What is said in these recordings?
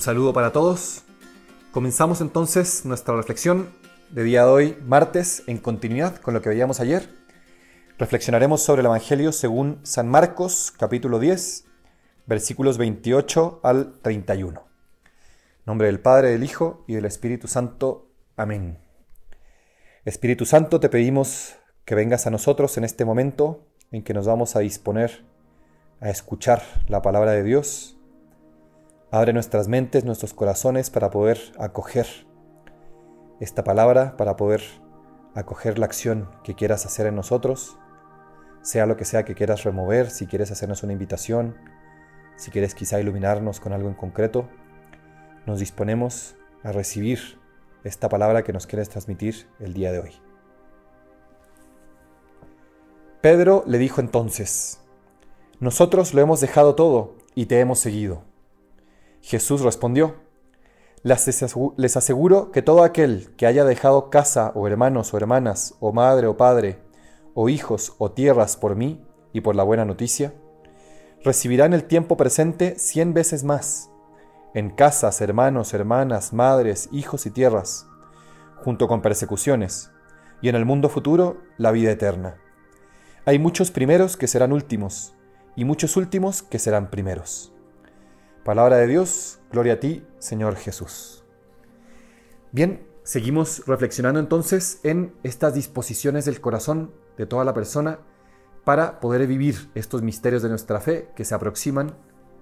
Un saludo para todos. Comenzamos entonces nuestra reflexión de día de hoy, martes, en continuidad con lo que veíamos ayer. Reflexionaremos sobre el Evangelio según San Marcos, capítulo 10, versículos 28 al 31. En nombre del Padre, del Hijo y del Espíritu Santo. Amén. Espíritu Santo, te pedimos que vengas a nosotros en este momento en que nos vamos a disponer a escuchar la palabra de Dios Abre nuestras mentes, nuestros corazones para poder acoger esta palabra, para poder acoger la acción que quieras hacer en nosotros, sea lo que sea que quieras remover, si quieres hacernos una invitación, si quieres quizá iluminarnos con algo en concreto, nos disponemos a recibir esta palabra que nos quieres transmitir el día de hoy. Pedro le dijo entonces, nosotros lo hemos dejado todo y te hemos seguido. Jesús respondió, les aseguro que todo aquel que haya dejado casa o hermanos o hermanas o madre o padre o hijos o tierras por mí y por la buena noticia, recibirá en el tiempo presente cien veces más, en casas, hermanos, hermanas, madres, hijos y tierras, junto con persecuciones, y en el mundo futuro la vida eterna. Hay muchos primeros que serán últimos, y muchos últimos que serán primeros. Palabra de Dios, gloria a ti, Señor Jesús. Bien, seguimos reflexionando entonces en estas disposiciones del corazón de toda la persona para poder vivir estos misterios de nuestra fe que se aproximan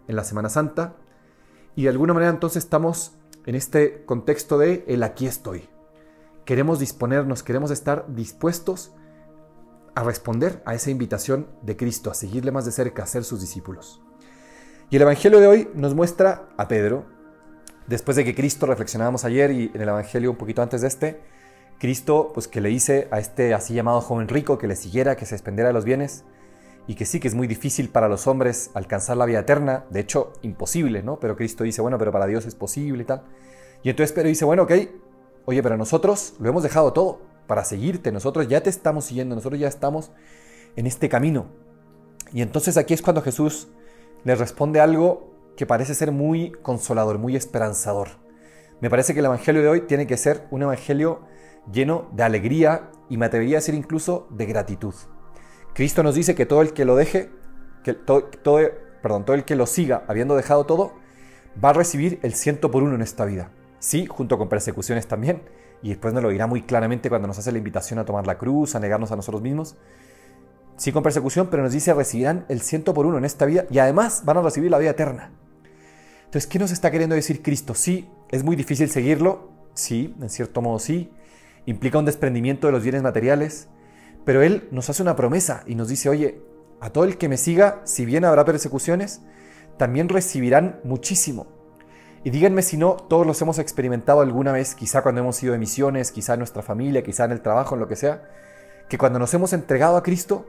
en la Semana Santa. Y de alguna manera entonces estamos en este contexto de el aquí estoy. Queremos disponernos, queremos estar dispuestos a responder a esa invitación de Cristo, a seguirle más de cerca, a ser sus discípulos. Y el Evangelio de hoy nos muestra a Pedro, después de que Cristo reflexionábamos ayer y en el Evangelio un poquito antes de este, Cristo pues que le dice a este así llamado joven rico que le siguiera, que se expendiera de los bienes y que sí que es muy difícil para los hombres alcanzar la vida eterna, de hecho imposible, ¿no? Pero Cristo dice, bueno, pero para Dios es posible y tal. Y entonces Pedro dice, bueno, ok, oye, pero nosotros lo hemos dejado todo para seguirte, nosotros ya te estamos siguiendo, nosotros ya estamos en este camino. Y entonces aquí es cuando Jesús le responde algo que parece ser muy consolador, muy esperanzador. Me parece que el Evangelio de hoy tiene que ser un Evangelio lleno de alegría y me atrevería a decir incluso de gratitud. Cristo nos dice que todo el que lo deje, todo, perdón, todo el que lo siga habiendo dejado todo, va a recibir el ciento por uno en esta vida. Sí, junto con persecuciones también, y después nos lo dirá muy claramente cuando nos hace la invitación a tomar la cruz, a negarnos a nosotros mismos sí con persecución, pero nos dice recibirán el ciento por uno en esta vida y además van a recibir la vida eterna. Entonces, ¿qué nos está queriendo decir Cristo? Sí, es muy difícil seguirlo, sí, en cierto modo sí, implica un desprendimiento de los bienes materiales, pero Él nos hace una promesa y nos dice, oye, a todo el que me siga, si bien habrá persecuciones, también recibirán muchísimo. Y díganme si no, todos los hemos experimentado alguna vez, quizá cuando hemos ido de misiones, quizá en nuestra familia, quizá en el trabajo, en lo que sea, que cuando nos hemos entregado a Cristo,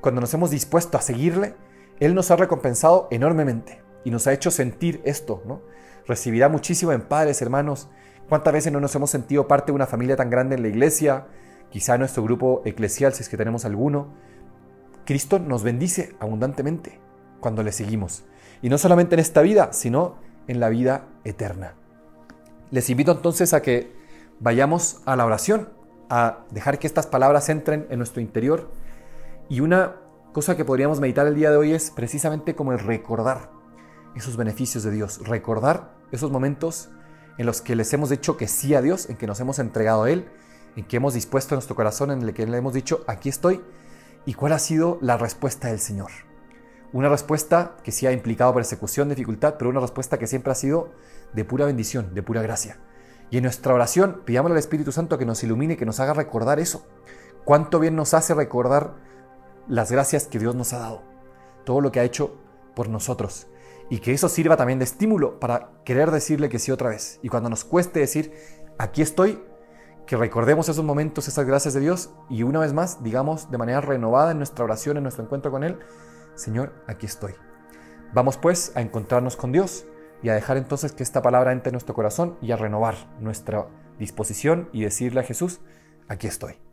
cuando nos hemos dispuesto a seguirle, Él nos ha recompensado enormemente y nos ha hecho sentir esto, ¿no? Recibirá muchísimo en padres, hermanos. ¿Cuántas veces no nos hemos sentido parte de una familia tan grande en la iglesia? Quizá en nuestro grupo eclesial, si es que tenemos alguno. Cristo nos bendice abundantemente cuando le seguimos. Y no solamente en esta vida, sino en la vida eterna. Les invito entonces a que vayamos a la oración, a dejar que estas palabras entren en nuestro interior y una cosa que podríamos meditar el día de hoy es precisamente como el recordar esos beneficios de Dios, recordar esos momentos en los que les hemos dicho que sí a Dios, en que nos hemos entregado a Él, en que hemos dispuesto nuestro corazón, en el que le hemos dicho, aquí estoy, y cuál ha sido la respuesta del Señor. Una respuesta que sí ha implicado persecución, dificultad, pero una respuesta que siempre ha sido de pura bendición, de pura gracia. Y en nuestra oración pidamos al Espíritu Santo que nos ilumine, que nos haga recordar eso. Cuánto bien nos hace recordar las gracias que Dios nos ha dado, todo lo que ha hecho por nosotros. Y que eso sirva también de estímulo para querer decirle que sí otra vez. Y cuando nos cueste decir, aquí estoy, que recordemos esos momentos, esas gracias de Dios y una vez más digamos de manera renovada en nuestra oración, en nuestro encuentro con Él, Señor, aquí estoy. Vamos pues a encontrarnos con Dios y a dejar entonces que esta palabra entre en nuestro corazón y a renovar nuestra disposición y decirle a Jesús, aquí estoy.